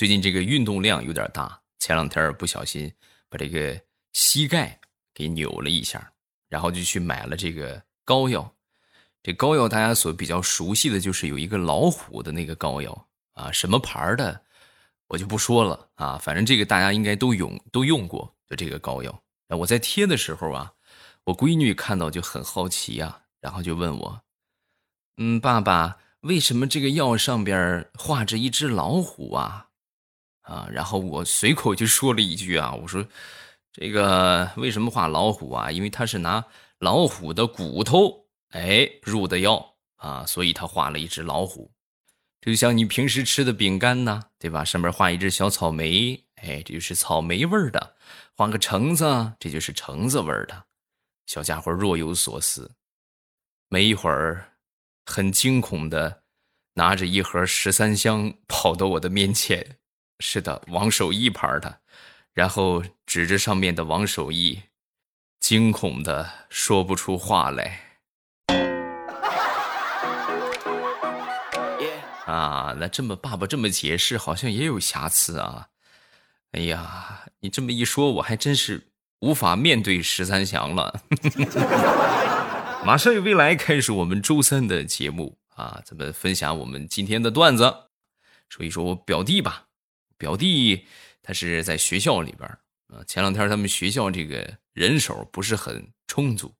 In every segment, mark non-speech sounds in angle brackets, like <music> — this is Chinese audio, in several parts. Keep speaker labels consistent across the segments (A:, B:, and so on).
A: 最近这个运动量有点大，前两天不小心把这个膝盖给扭了一下，然后就去买了这个膏药。这膏药大家所比较熟悉的就是有一个老虎的那个膏药啊，什么牌的我就不说了啊，反正这个大家应该都用都用过就这个膏药。我在贴的时候啊，我闺女看到就很好奇呀，然后就问我：“嗯，爸爸，为什么这个药上边画着一只老虎啊？”啊，然后我随口就说了一句啊，我说：“这个为什么画老虎啊？因为他是拿老虎的骨头哎入的药啊，所以他画了一只老虎。就像你平时吃的饼干呢，对吧？上面画一只小草莓，哎，这就是草莓味儿的。”画个橙子，这就是橙子味儿的。小家伙若有所思，没一会儿，很惊恐的拿着一盒十三香跑到我的面前。是的，王守义牌的，然后指着上面的王守义，惊恐的说不出话来。啊，那这么爸爸这么解释，好像也有瑕疵啊。哎呀，你这么一说，我还真是无法面对十三祥了。<laughs> 马上与未来开始我们周三的节目啊，咱们分享我们今天的段子，说一说我表弟吧。表弟他是在学校里边啊，前两天他们学校这个人手不是很充足，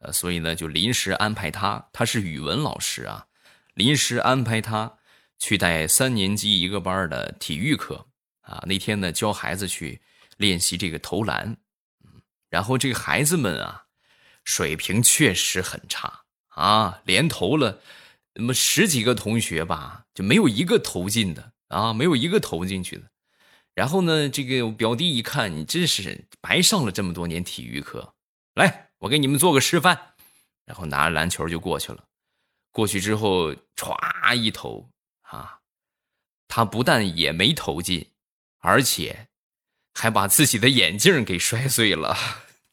A: 呃，所以呢就临时安排他，他是语文老师啊，临时安排他去带三年级一个班的体育课。啊，那天呢教孩子去练习这个投篮，嗯，然后这个孩子们啊，水平确实很差啊，连投了那么十几个同学吧，就没有一个投进的啊，没有一个投进去的。然后呢，这个我表弟一看，你真是白上了这么多年体育课，来，我给你们做个示范。然后拿着篮球就过去了，过去之后歘一投啊，他不但也没投进。而且，还把自己的眼镜给摔碎了。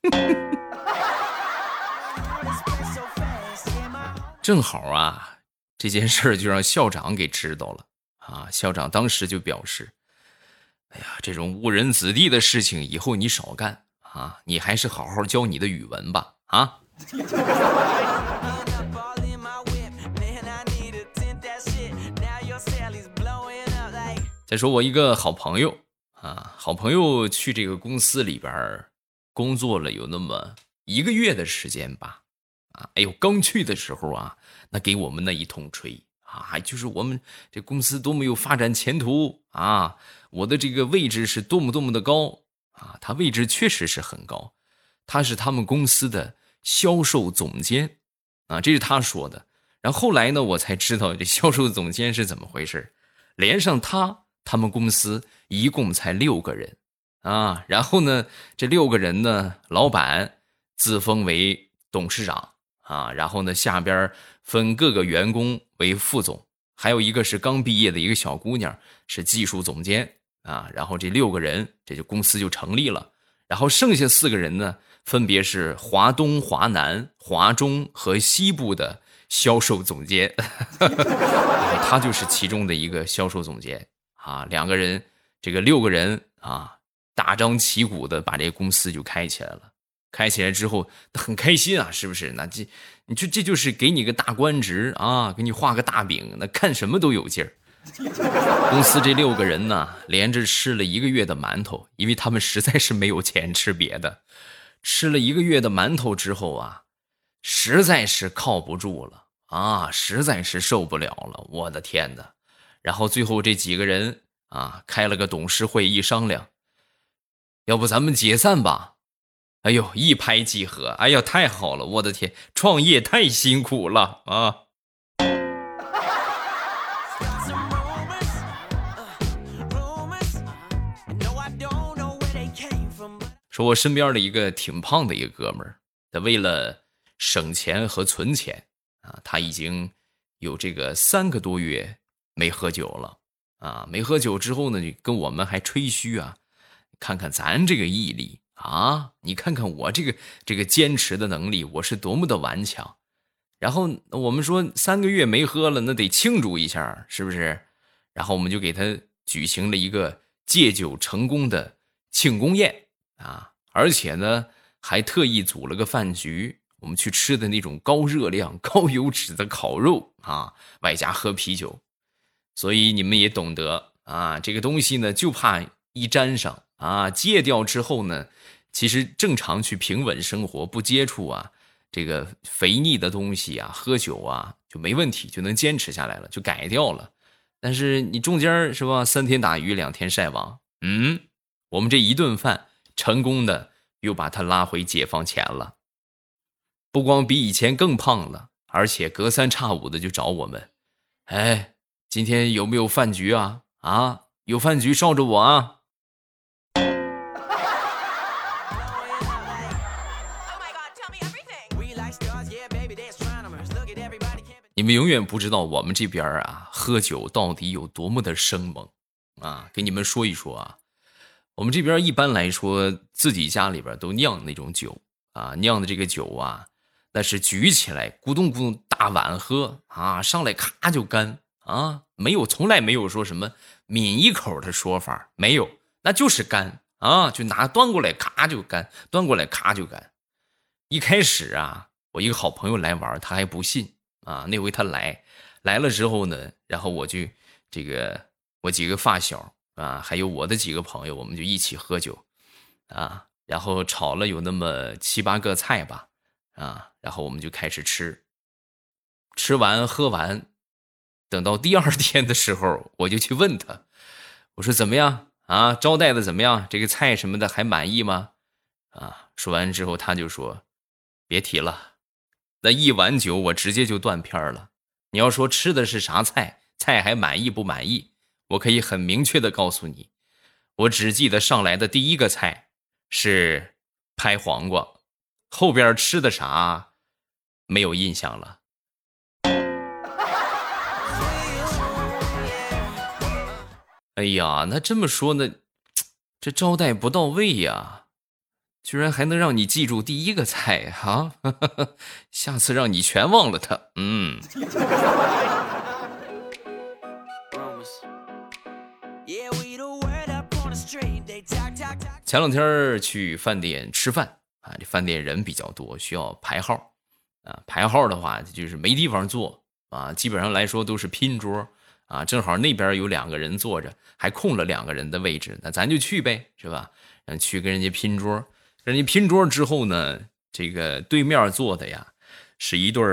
A: <laughs> 正好啊，这件事就让校长给知道了啊！校长当时就表示：“哎呀，这种误人子弟的事情以后你少干啊！你还是好好教你的语文吧啊！”再说我一个好朋友啊，好朋友去这个公司里边工作了有那么一个月的时间吧，啊，哎呦，刚去的时候啊，那给我们那一通吹啊，就是我们这公司多么有发展前途啊，我的这个位置是多么多么的高啊，他位置确实是很高，他是他们公司的销售总监啊，这是他说的。然后后来呢，我才知道这销售总监是怎么回事连上他。他们公司一共才六个人，啊，然后呢，这六个人呢，老板自封为董事长，啊，然后呢，下边分各个员工为副总，还有一个是刚毕业的一个小姑娘是技术总监，啊，然后这六个人这就公司就成立了，然后剩下四个人呢，分别是华东、华南、华中和西部的销售总监，<laughs> 他就是其中的一个销售总监。啊，两个人，这个六个人啊，大张旗鼓的把这个公司就开起来了。开起来之后 <laughs> 很开心啊，是不是？那这，你说这就是给你个大官职啊，给你画个大饼，那看什么都有劲儿。<laughs> 公司这六个人呢，连着吃了一个月的馒头，因为他们实在是没有钱吃别的。吃了一个月的馒头之后啊，实在是靠不住了啊，实在是受不了了。我的天哪！然后最后这几个人啊，开了个董事会，一商量，要不咱们解散吧？哎呦，一拍即合，哎呀，太好了！我的天，创业太辛苦了啊！说，我身边的一个挺胖的一个哥们儿，他为了省钱和存钱啊，他已经有这个三个多月。没喝酒了啊！没喝酒之后呢，就跟我们还吹嘘啊，看看咱这个毅力啊！你看看我这个这个坚持的能力，我是多么的顽强。然后我们说三个月没喝了，那得庆祝一下，是不是？然后我们就给他举行了一个戒酒成功的庆功宴啊，而且呢，还特意组了个饭局，我们去吃的那种高热量、高油脂的烤肉啊，外加喝啤酒，所以你们也懂得啊，这个东西呢，就怕一沾上啊，戒掉之后呢，其实正常去平稳生活，不接触啊。这个肥腻的东西啊，喝酒啊就没问题，就能坚持下来了，就改掉了。但是你中间是吧，三天打鱼两天晒网，嗯，我们这一顿饭成功的又把他拉回解放前了，不光比以前更胖了，而且隔三差五的就找我们，哎，今天有没有饭局啊？啊，有饭局捎着我啊。你们永远不知道我们这边啊，喝酒到底有多么的生猛啊！给你们说一说啊，我们这边一般来说，自己家里边都酿那种酒啊，酿的这个酒啊，那是举起来咕咚咕咚大碗喝啊，上来咔就干啊，没有从来没有说什么抿一口的说法，没有，那就是干啊，就拿端过来咔就干，端过来咔就干。一开始啊，我一个好朋友来玩，他还不信。啊，那回他来，来了之后呢，然后我就这个我几个发小啊，还有我的几个朋友，我们就一起喝酒，啊，然后炒了有那么七八个菜吧，啊，然后我们就开始吃，吃完喝完，等到第二天的时候，我就去问他，我说怎么样啊？招待的怎么样？这个菜什么的还满意吗？啊，说完之后他就说，别提了。那一碗酒，我直接就断片了。你要说吃的是啥菜，菜还满意不满意？我可以很明确的告诉你，我只记得上来的第一个菜是拍黄瓜，后边吃的啥没有印象了。<laughs> 哎呀，那这么说呢，<tsk> 这招待不到位呀。居然还能让你记住第一个菜哈，<laughs> 下次让你全忘了它。嗯。前两天去饭店吃饭啊，这饭店人比较多，需要排号啊。排号的话就是没地方坐啊，基本上来说都是拼桌啊。正好那边有两个人坐着，还空了两个人的位置，那咱就去呗，是吧？嗯，去跟人家拼桌。人家拼桌之后呢，这个对面坐的呀，是一对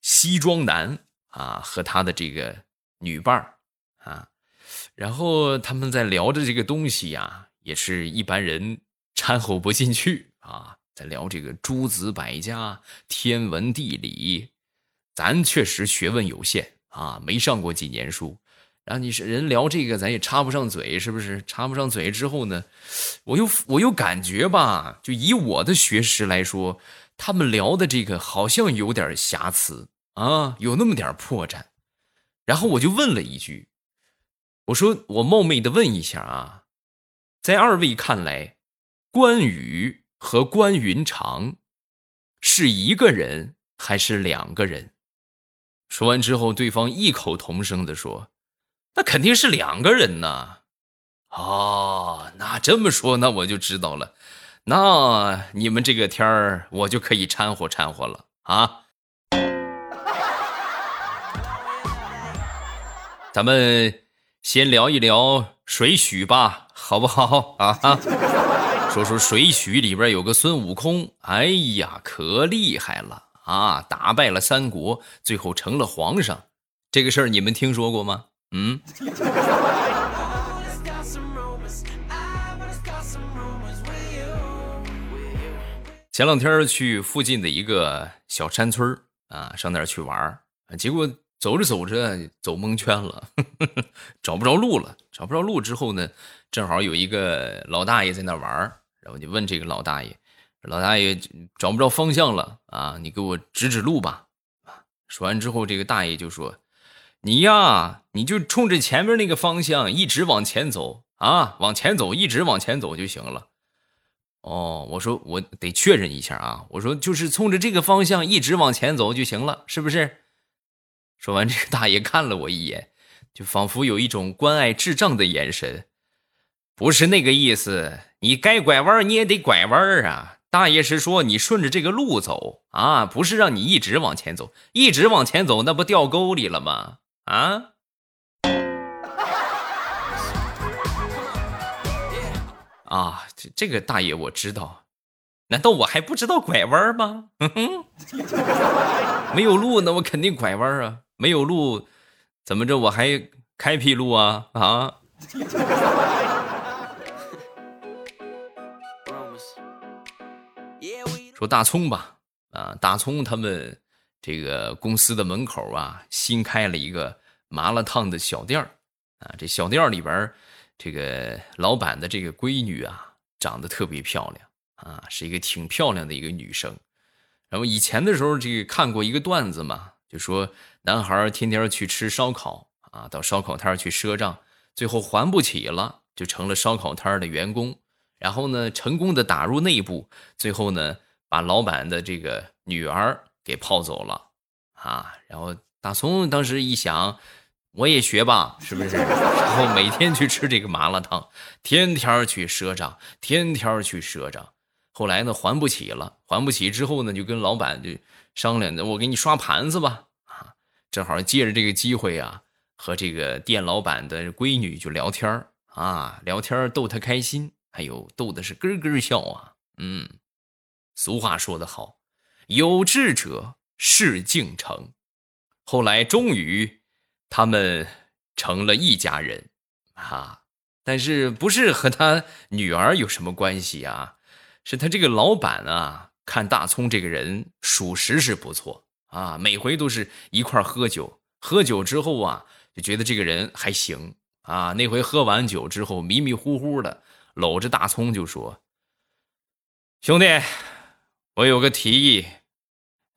A: 西装男啊和他的这个女伴儿啊，然后他们在聊着这个东西呀，也是一般人掺和不进去啊，在聊这个诸子百家、天文地理，咱确实学问有限啊，没上过几年书。然后你是人聊这个，咱也插不上嘴，是不是？插不上嘴之后呢，我又我又感觉吧，就以我的学识来说，他们聊的这个好像有点瑕疵啊，有那么点破绽。然后我就问了一句，我说我冒昧的问一下啊，在二位看来，关羽和关云长是一个人还是两个人？说完之后，对方异口同声的说。那肯定是两个人呐，哦，那这么说，那我就知道了。那你们这个天儿，我就可以掺和掺和了啊。咱们先聊一聊水浒吧，好不好啊？说说水浒里边有个孙悟空，哎呀，可厉害了啊！打败了三国，最后成了皇上，这个事儿你们听说过吗？嗯，<laughs> 前两天去附近的一个小山村啊，上那儿去玩结果走着走着走蒙圈了，<laughs> 找不着路了。找不着路之后呢，正好有一个老大爷在那玩然后就问这个老大爷：“老大爷找不着方向了啊，你给我指指路吧。”说完之后，这个大爷就说。你呀，你就冲着前面那个方向一直往前走啊，往前走，一直往前走就行了。哦，我说我得确认一下啊，我说就是冲着这个方向一直往前走就行了，是不是？说完，这个大爷看了我一眼，就仿佛有一种关爱智障的眼神。不是那个意思，你该拐弯你也得拐弯啊！大爷是说你顺着这个路走啊，不是让你一直往前走，一直往前走那不掉沟里了吗？啊？啊，这这个大爷我知道，难道我还不知道拐弯吗？没有路，那我肯定拐弯啊！没有路，怎么着我还开辟路啊？啊？说大葱吧，啊，大葱他们这个公司的门口啊，新开了一个麻辣烫的小店儿，啊，这小店儿里边这个老板的这个闺女啊，长得特别漂亮啊，是一个挺漂亮的一个女生。然后以前的时候，这个看过一个段子嘛，就说男孩天天去吃烧烤啊，到烧烤摊去赊账，最后还不起了，就成了烧烤摊的员工。然后呢，成功的打入内部，最后呢，把老板的这个女儿给泡走了啊。然后大葱当时一想。我也学吧，是不是？<laughs> 然后每天去吃这个麻辣烫，天天去赊账，天天去赊账。后来呢，还不起了，还不起之后呢，就跟老板就商量的，我给你刷盘子吧。啊，正好借着这个机会啊，和这个店老板的闺女就聊天啊，聊天逗她开心，哎呦，逗的是咯咯笑啊。嗯，俗话说得好，有志者事竟成。后来终于。他们成了一家人，啊，但是不是和他女儿有什么关系啊？是他这个老板啊，看大葱这个人属实是不错啊，每回都是一块喝酒，喝酒之后啊，就觉得这个人还行啊。那回喝完酒之后，迷迷糊糊的搂着大葱就说：“兄弟，我有个提议，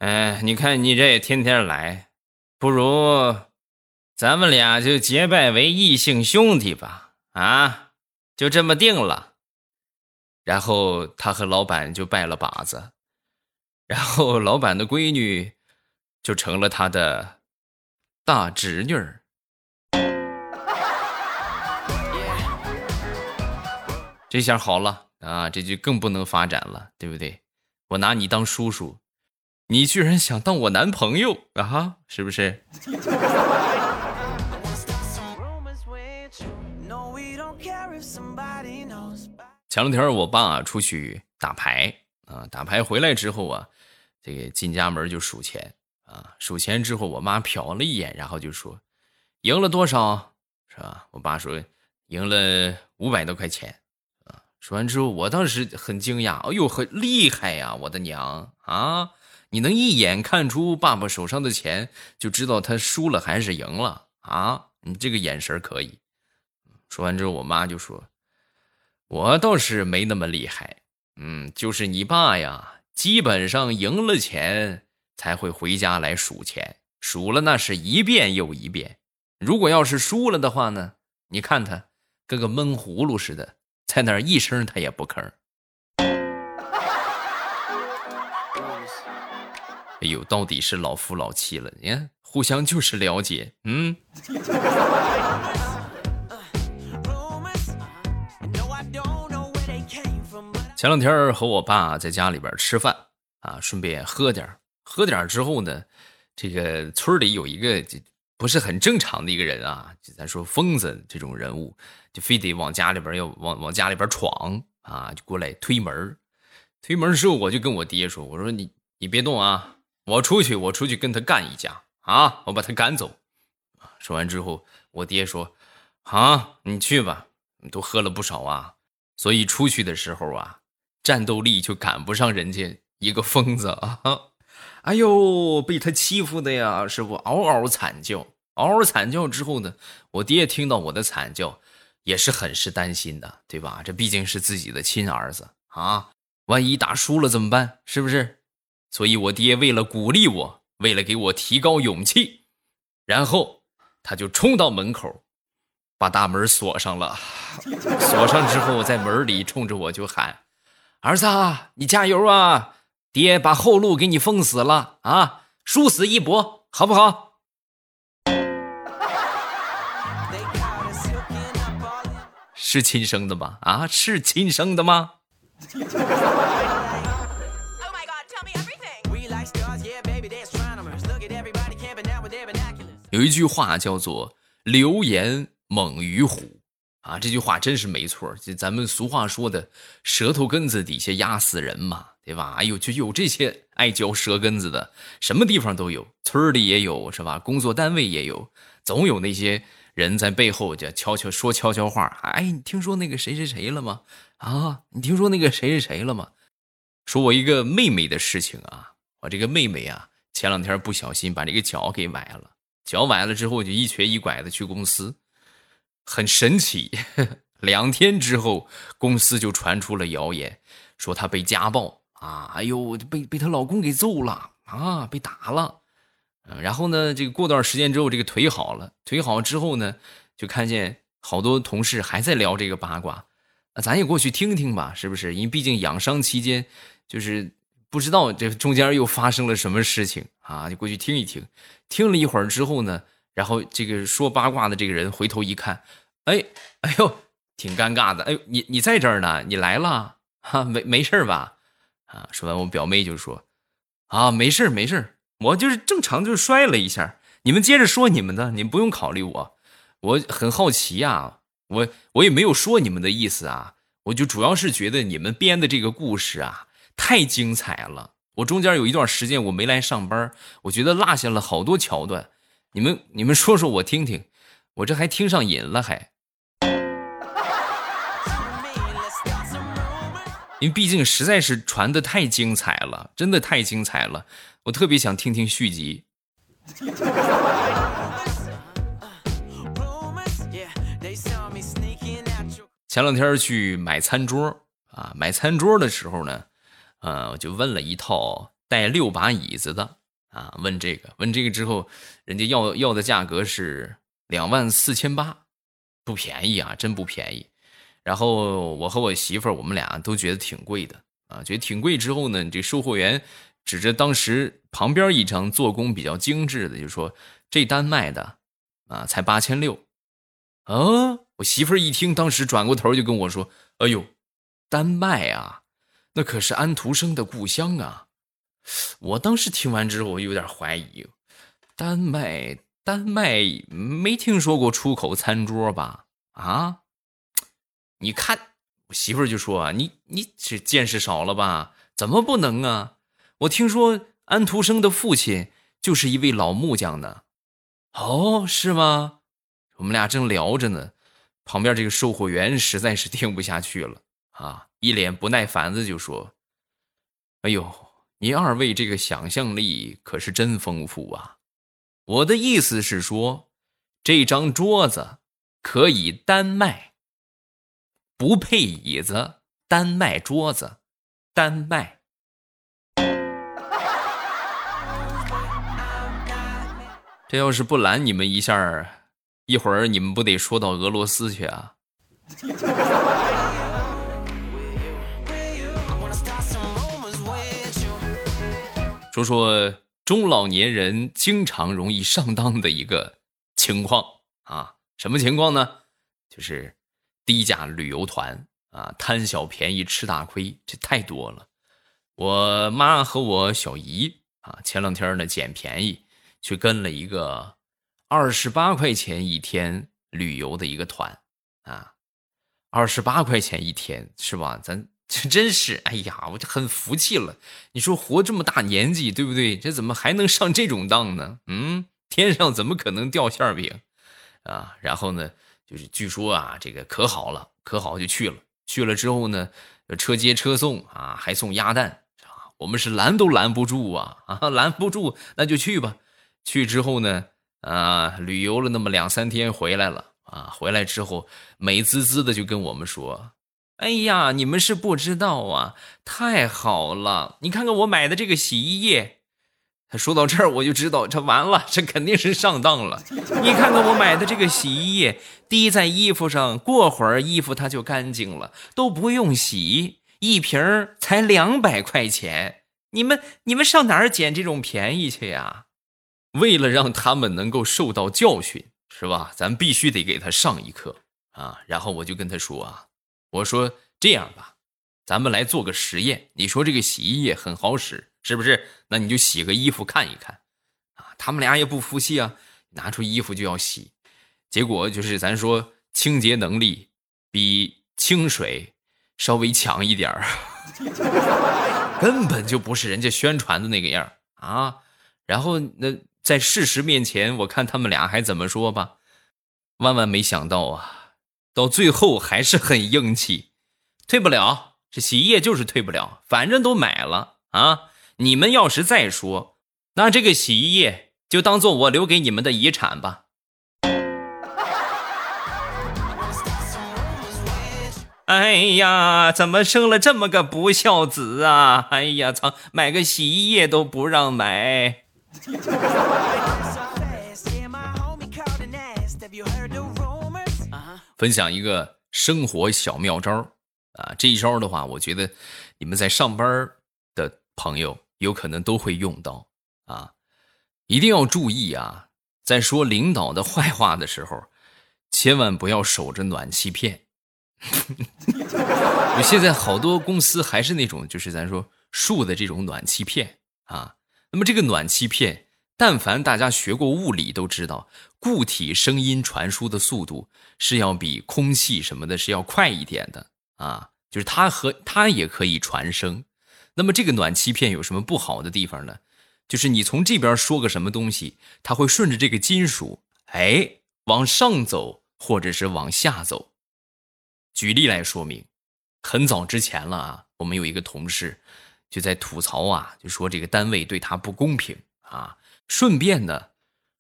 A: 哎，你看你这也天天来，不如……”咱们俩就结拜为异姓兄弟吧，啊，就这么定了。然后他和老板就拜了把子，然后老板的闺女就成了他的大侄女儿。这下好了啊，这就更不能发展了，对不对？我拿你当叔叔，你居然想当我男朋友啊？是不是？前两天我爸出去打牌啊，打牌回来之后啊，这个进家门就数钱啊，数钱之后，我妈瞟了一眼，然后就说：“赢了多少？是吧？”我爸说：“赢了五百多块钱。”啊，说完之后，我当时很惊讶，哎呦，很厉害呀！我的娘啊，你能一眼看出爸爸手上的钱，就知道他输了还是赢了啊？你这个眼神可以。说完之后，我妈就说。我倒是没那么厉害，嗯，就是你爸呀，基本上赢了钱才会回家来数钱，数了那是一遍又一遍。如果要是输了的话呢，你看他跟个闷葫芦似的，在那儿一声他也不吭。哎呦，到底是老夫老妻了，你看互相就是了解，嗯。前两天和我爸在家里边吃饭啊，顺便喝点喝点之后呢，这个村里有一个不是很正常的一个人啊，就咱说疯子这种人物，就非得往家里边要往往家里边闯啊，就过来推门推门之后，我就跟我爹说：“我说你你别动啊，我出去我出去跟他干一架啊，我把他赶走。”说完之后，我爹说：“好，你去吧，你都喝了不少啊，所以出去的时候啊。”战斗力就赶不上人家一个疯子啊！哎呦，被他欺负的呀，师傅嗷嗷惨叫，嗷嗷惨叫之后呢，我爹听到我的惨叫，也是很是担心的，对吧？这毕竟是自己的亲儿子啊，万一打输了怎么办？是不是？所以我爹为了鼓励我，为了给我提高勇气，然后他就冲到门口，把大门锁上了。锁上之后，在门里冲着我就喊。儿子，你加油啊！爹把后路给你封死了啊，殊死一搏，好不好？<laughs> 是亲生的吗？啊，是亲生的吗？有一句话叫做“流言猛于虎”，啊，这句话真是没错。就咱们俗话说的“舌头根子底下压死人”嘛，对吧？哎呦，就有这些爱嚼舌根子的，什么地方都有，村里也有，是吧？工作单位也有，总有那些人在背后就悄悄说悄悄话。哎，你听说那个谁谁谁了吗？啊，你听说那个谁谁谁了吗？说我一个妹妹的事情啊，我这个妹妹啊，前两天不小心把这个脚给崴了。脚崴了之后，就一瘸一拐的去公司，很神奇。<laughs> 两天之后，公司就传出了谣言，说她被家暴啊！哎呦，被被她老公给揍了啊，被打了。然后呢，这个过段时间之后，这个腿好了。腿好之后呢，就看见好多同事还在聊这个八卦，啊，咱也过去听听吧，是不是？因为毕竟养伤期间，就是。不知道这中间又发生了什么事情啊？就过去听一听，听了一会儿之后呢，然后这个说八卦的这个人回头一看，哎，<laughs> 哎呦，挺尴尬的。哎，你你在这儿呢？你来了？哈，没没事吧？啊，说完我表妹就说，啊，没事没事我就是正常就摔了一下。你们接着说你们的，你们不用考虑我。我很好奇呀，我我也没有说你们的意思啊，我就主要是觉得你们编的这个故事啊。太精彩了！我中间有一段时间我没来上班，我觉得落下了好多桥段。你们你们说说我听听，我这还听上瘾了还。因为毕竟实在是传的太精彩了，真的太精彩了，我特别想听听续集。前两天去买餐桌啊，买餐桌的时候呢。呃，我就问了一套带六把椅子的啊，问这个，问这个之后，人家要要的价格是两万四千八，不便宜啊，真不便宜。然后我和我媳妇儿，我们俩都觉得挺贵的啊，觉得挺贵。之后呢，这售货员指着当时旁边一张做工比较精致的，就说这单卖的啊，才八千六。啊，我媳妇儿一听，当时转过头就跟我说：“哎呦，单卖啊！”那可是安徒生的故乡啊！我当时听完之后，我有点怀疑，丹麦，丹麦没听说过出口餐桌吧？啊？你看，我媳妇就说啊，你你这见识少了吧？怎么不能啊？我听说安徒生的父亲就是一位老木匠呢。哦，是吗？我们俩正聊着呢，旁边这个售货员实在是听不下去了。啊，一脸不耐烦的就说：“哎呦，您二位这个想象力可是真丰富啊！我的意思是说，这张桌子可以单卖，不配椅子，单卖桌子，单卖。<laughs> 这要是不拦你们一下，一会儿你们不得说到俄罗斯去啊？” <laughs> 说说中老年人经常容易上当的一个情况啊，什么情况呢？就是低价旅游团啊，贪小便宜吃大亏，这太多了。我妈和我小姨啊，前两天呢捡便宜去跟了一个二十八块钱一天旅游的一个团啊，二十八块钱一天是吧？咱。这 <laughs> 真是，哎呀，我就很服气了。你说活这么大年纪，对不对？这怎么还能上这种当呢？嗯，天上怎么可能掉馅饼啊？然后呢，就是据说啊，这个可好了，可好就去了。去了之后呢，车接车送啊，还送鸭蛋啊。我们是拦都拦不住啊啊，拦不住，那就去吧。去之后呢，啊，旅游了那么两三天，回来了啊。回来之后，美滋滋的就跟我们说。哎呀，你们是不知道啊！太好了，你看看我买的这个洗衣液。他说到这儿，我就知道这完了，这肯定是上当了。你看看我买的这个洗衣液，滴在衣服上，过会儿衣服它就干净了，都不用洗，一瓶才两百块钱。你们你们上哪儿捡这种便宜去呀？为了让他们能够受到教训，是吧？咱必须得给他上一课。啊。然后我就跟他说啊，我说这样吧，咱们来做个实验。你说这个洗衣液很好使，是不是？那你就洗个衣服看一看。啊，他们俩也不服气啊，拿出衣服就要洗。结果就是咱说清洁能力比清水稍微强一点儿，<laughs> 根本就不是人家宣传的那个样啊。然后那在事实面前，我看他们俩还怎么说吧。万万没想到啊，到最后还是很硬气，退不了，这洗衣液就是退不了，反正都买了啊。你们要是再说，那这个洗衣液就当做我留给你们的遗产吧。哎呀，怎么生了这么个不孝子啊！哎呀，操，买个洗衣液都不让买。分享一个生活小妙招啊！这一招的话，我觉得你们在上班的朋友有可能都会用到啊！一定要注意啊，在说领导的坏话的时候，千万不要守着暖气片。<laughs> 现在好多公司还是那种，就是咱说竖的这种暖气片啊。那么这个暖气片，但凡大家学过物理都知道，固体声音传输的速度是要比空气什么的是要快一点的啊。就是它和它也可以传声。那么这个暖气片有什么不好的地方呢？就是你从这边说个什么东西，它会顺着这个金属，哎，往上走或者是往下走。举例来说明，很早之前了啊，我们有一个同事就在吐槽啊，就说这个单位对他不公平啊，顺便呢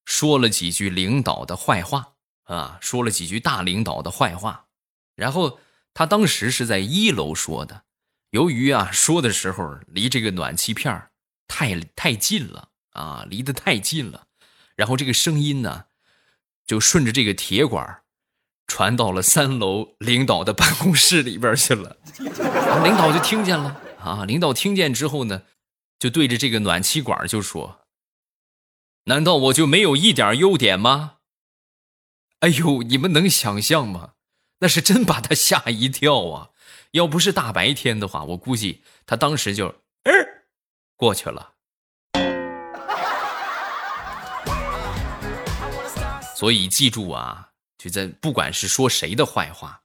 A: 说了几句领导的坏话啊，说了几句大领导的坏话。然后他当时是在一楼说的，由于啊说的时候离这个暖气片太太近了啊，离得太近了，然后这个声音呢就顺着这个铁管。传到了三楼领导的办公室里边去了，领导就听见了啊！领导听见之后呢，就对着这个暖气管就说：“难道我就没有一点优点吗？”哎呦，你们能想象吗？那是真把他吓一跳啊！要不是大白天的话，我估计他当时就嗯过去了。所以记住啊。就在不管是说谁的坏话，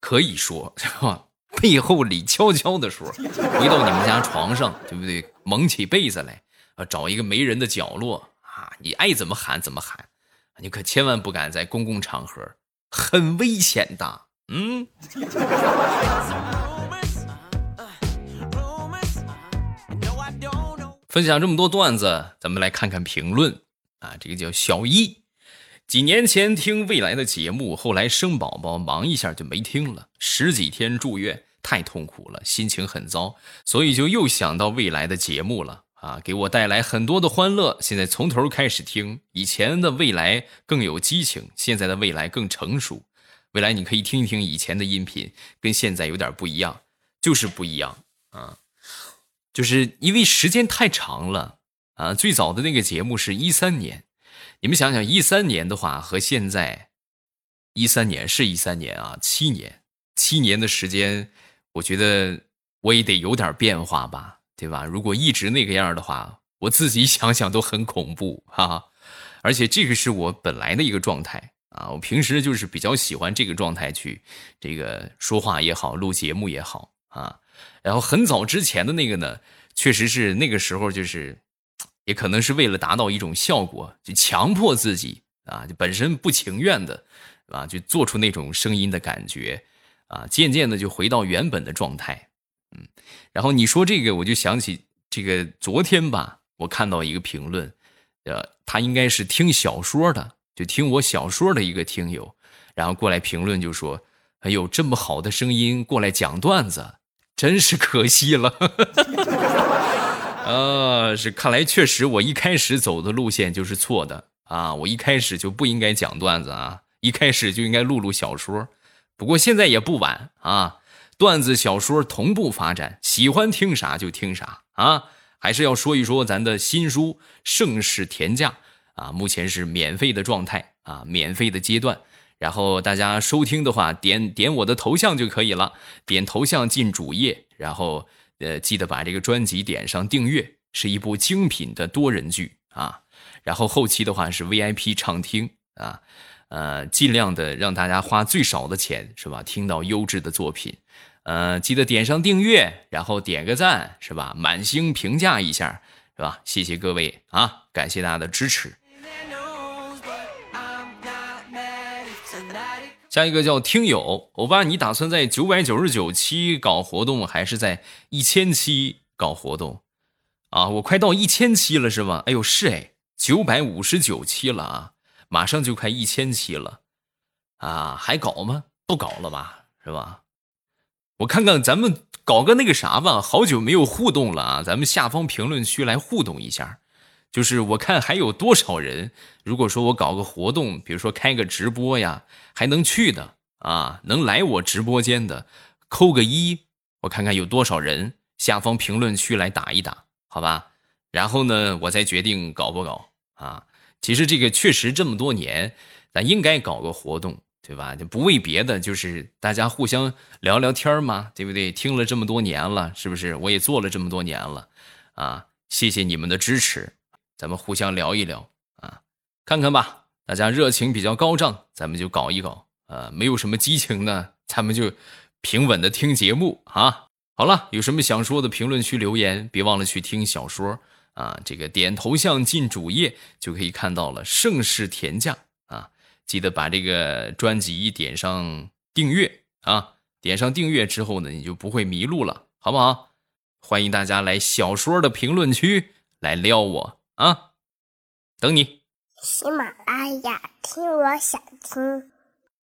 A: 可以说是吧？<laughs> 背后里悄悄的说，回到你们家床上，对不对？蒙起被子来，啊，找一个没人的角落啊，你爱怎么喊怎么喊，你可千万不敢在公共场合，很危险的。嗯。<laughs> 分享这么多段子，咱们来看看评论啊。这个叫小一。几年前听未来的节目，后来生宝宝忙一下就没听了，十几天住院太痛苦了，心情很糟，所以就又想到未来的节目了啊，给我带来很多的欢乐。现在从头开始听，以前的未来更有激情，现在的未来更成熟。未来你可以听一听以前的音频，跟现在有点不一样，就是不一样啊，就是因为时间太长了啊。最早的那个节目是一三年。你们想想，一三年的话和现在，一三年是一三年啊，七年，七年的时间，我觉得我也得有点变化吧，对吧？如果一直那个样的话，我自己 <laughs> 想想都很恐怖哈。而且这个是我本来的一个状态啊，我平时就是比较喜欢这个状态去这个说话也好，录节目也好啊。然后很早之前的那个呢，确实是那个时候就是。也可能是为了达到一种效果，就强迫自己啊，就本身不情愿的，啊，就做出那种声音的感觉，啊，渐渐的就回到原本的状态，嗯。然后你说这个，我就想起这个昨天吧，我看到一个评论，呃，他应该是听小说的，就听我小说的一个听友，然后过来评论就说：“哎呦，这么好的声音过来讲段子，真是可惜了。<laughs> ”呃，是看来确实我一开始走的路线就是错的啊！我一开始就不应该讲段子啊，一开始就应该录录小说。不过现在也不晚啊，段子小说同步发展，喜欢听啥就听啥啊！还是要说一说咱的新书《盛世田价》啊，目前是免费的状态啊，免费的阶段。然后大家收听的话，点点我的头像就可以了，点头像进主页，然后呃记得把这个专辑点上订阅，是一部精品的多人剧啊。然后后期的话是 VIP 畅听啊，呃，尽量的让大家花最少的钱是吧？听到优质的作品，呃，记得点上订阅，然后点个赞是吧？满星评价一下是吧？谢谢各位啊，感谢大家的支持。下一个叫听友，欧巴，你打算在九百九十九期搞活动，还是在一千期搞活动？啊，我快到一千期了是吧？哎呦，是哎。九百五十九期了啊，马上就快一千期了，啊，还搞吗？不搞了吧，是吧？我看看咱们搞个那个啥吧，好久没有互动了啊，咱们下方评论区来互动一下。就是我看还有多少人，如果说我搞个活动，比如说开个直播呀，还能去的啊，能来我直播间的，扣个一，我看看有多少人，下方评论区来打一打，好吧？然后呢，我再决定搞不搞。啊，其实这个确实这么多年，咱应该搞个活动，对吧？就不为别的，就是大家互相聊聊天嘛，对不对？听了这么多年了，是不是？我也做了这么多年了，啊，谢谢你们的支持，咱们互相聊一聊啊，看看吧，大家热情比较高涨，咱们就搞一搞啊。没有什么激情呢，咱们就平稳的听节目啊。好了，有什么想说的，评论区留言，别忘了去听小说。啊，这个点头像进主页就可以看到了盛世田价！记得把这个专辑点上订阅啊！点上订阅之后呢，你就不会迷路了，好不好？欢迎大家来小说的评论区来撩我啊！等你。
B: 喜马拉雅听，我想听。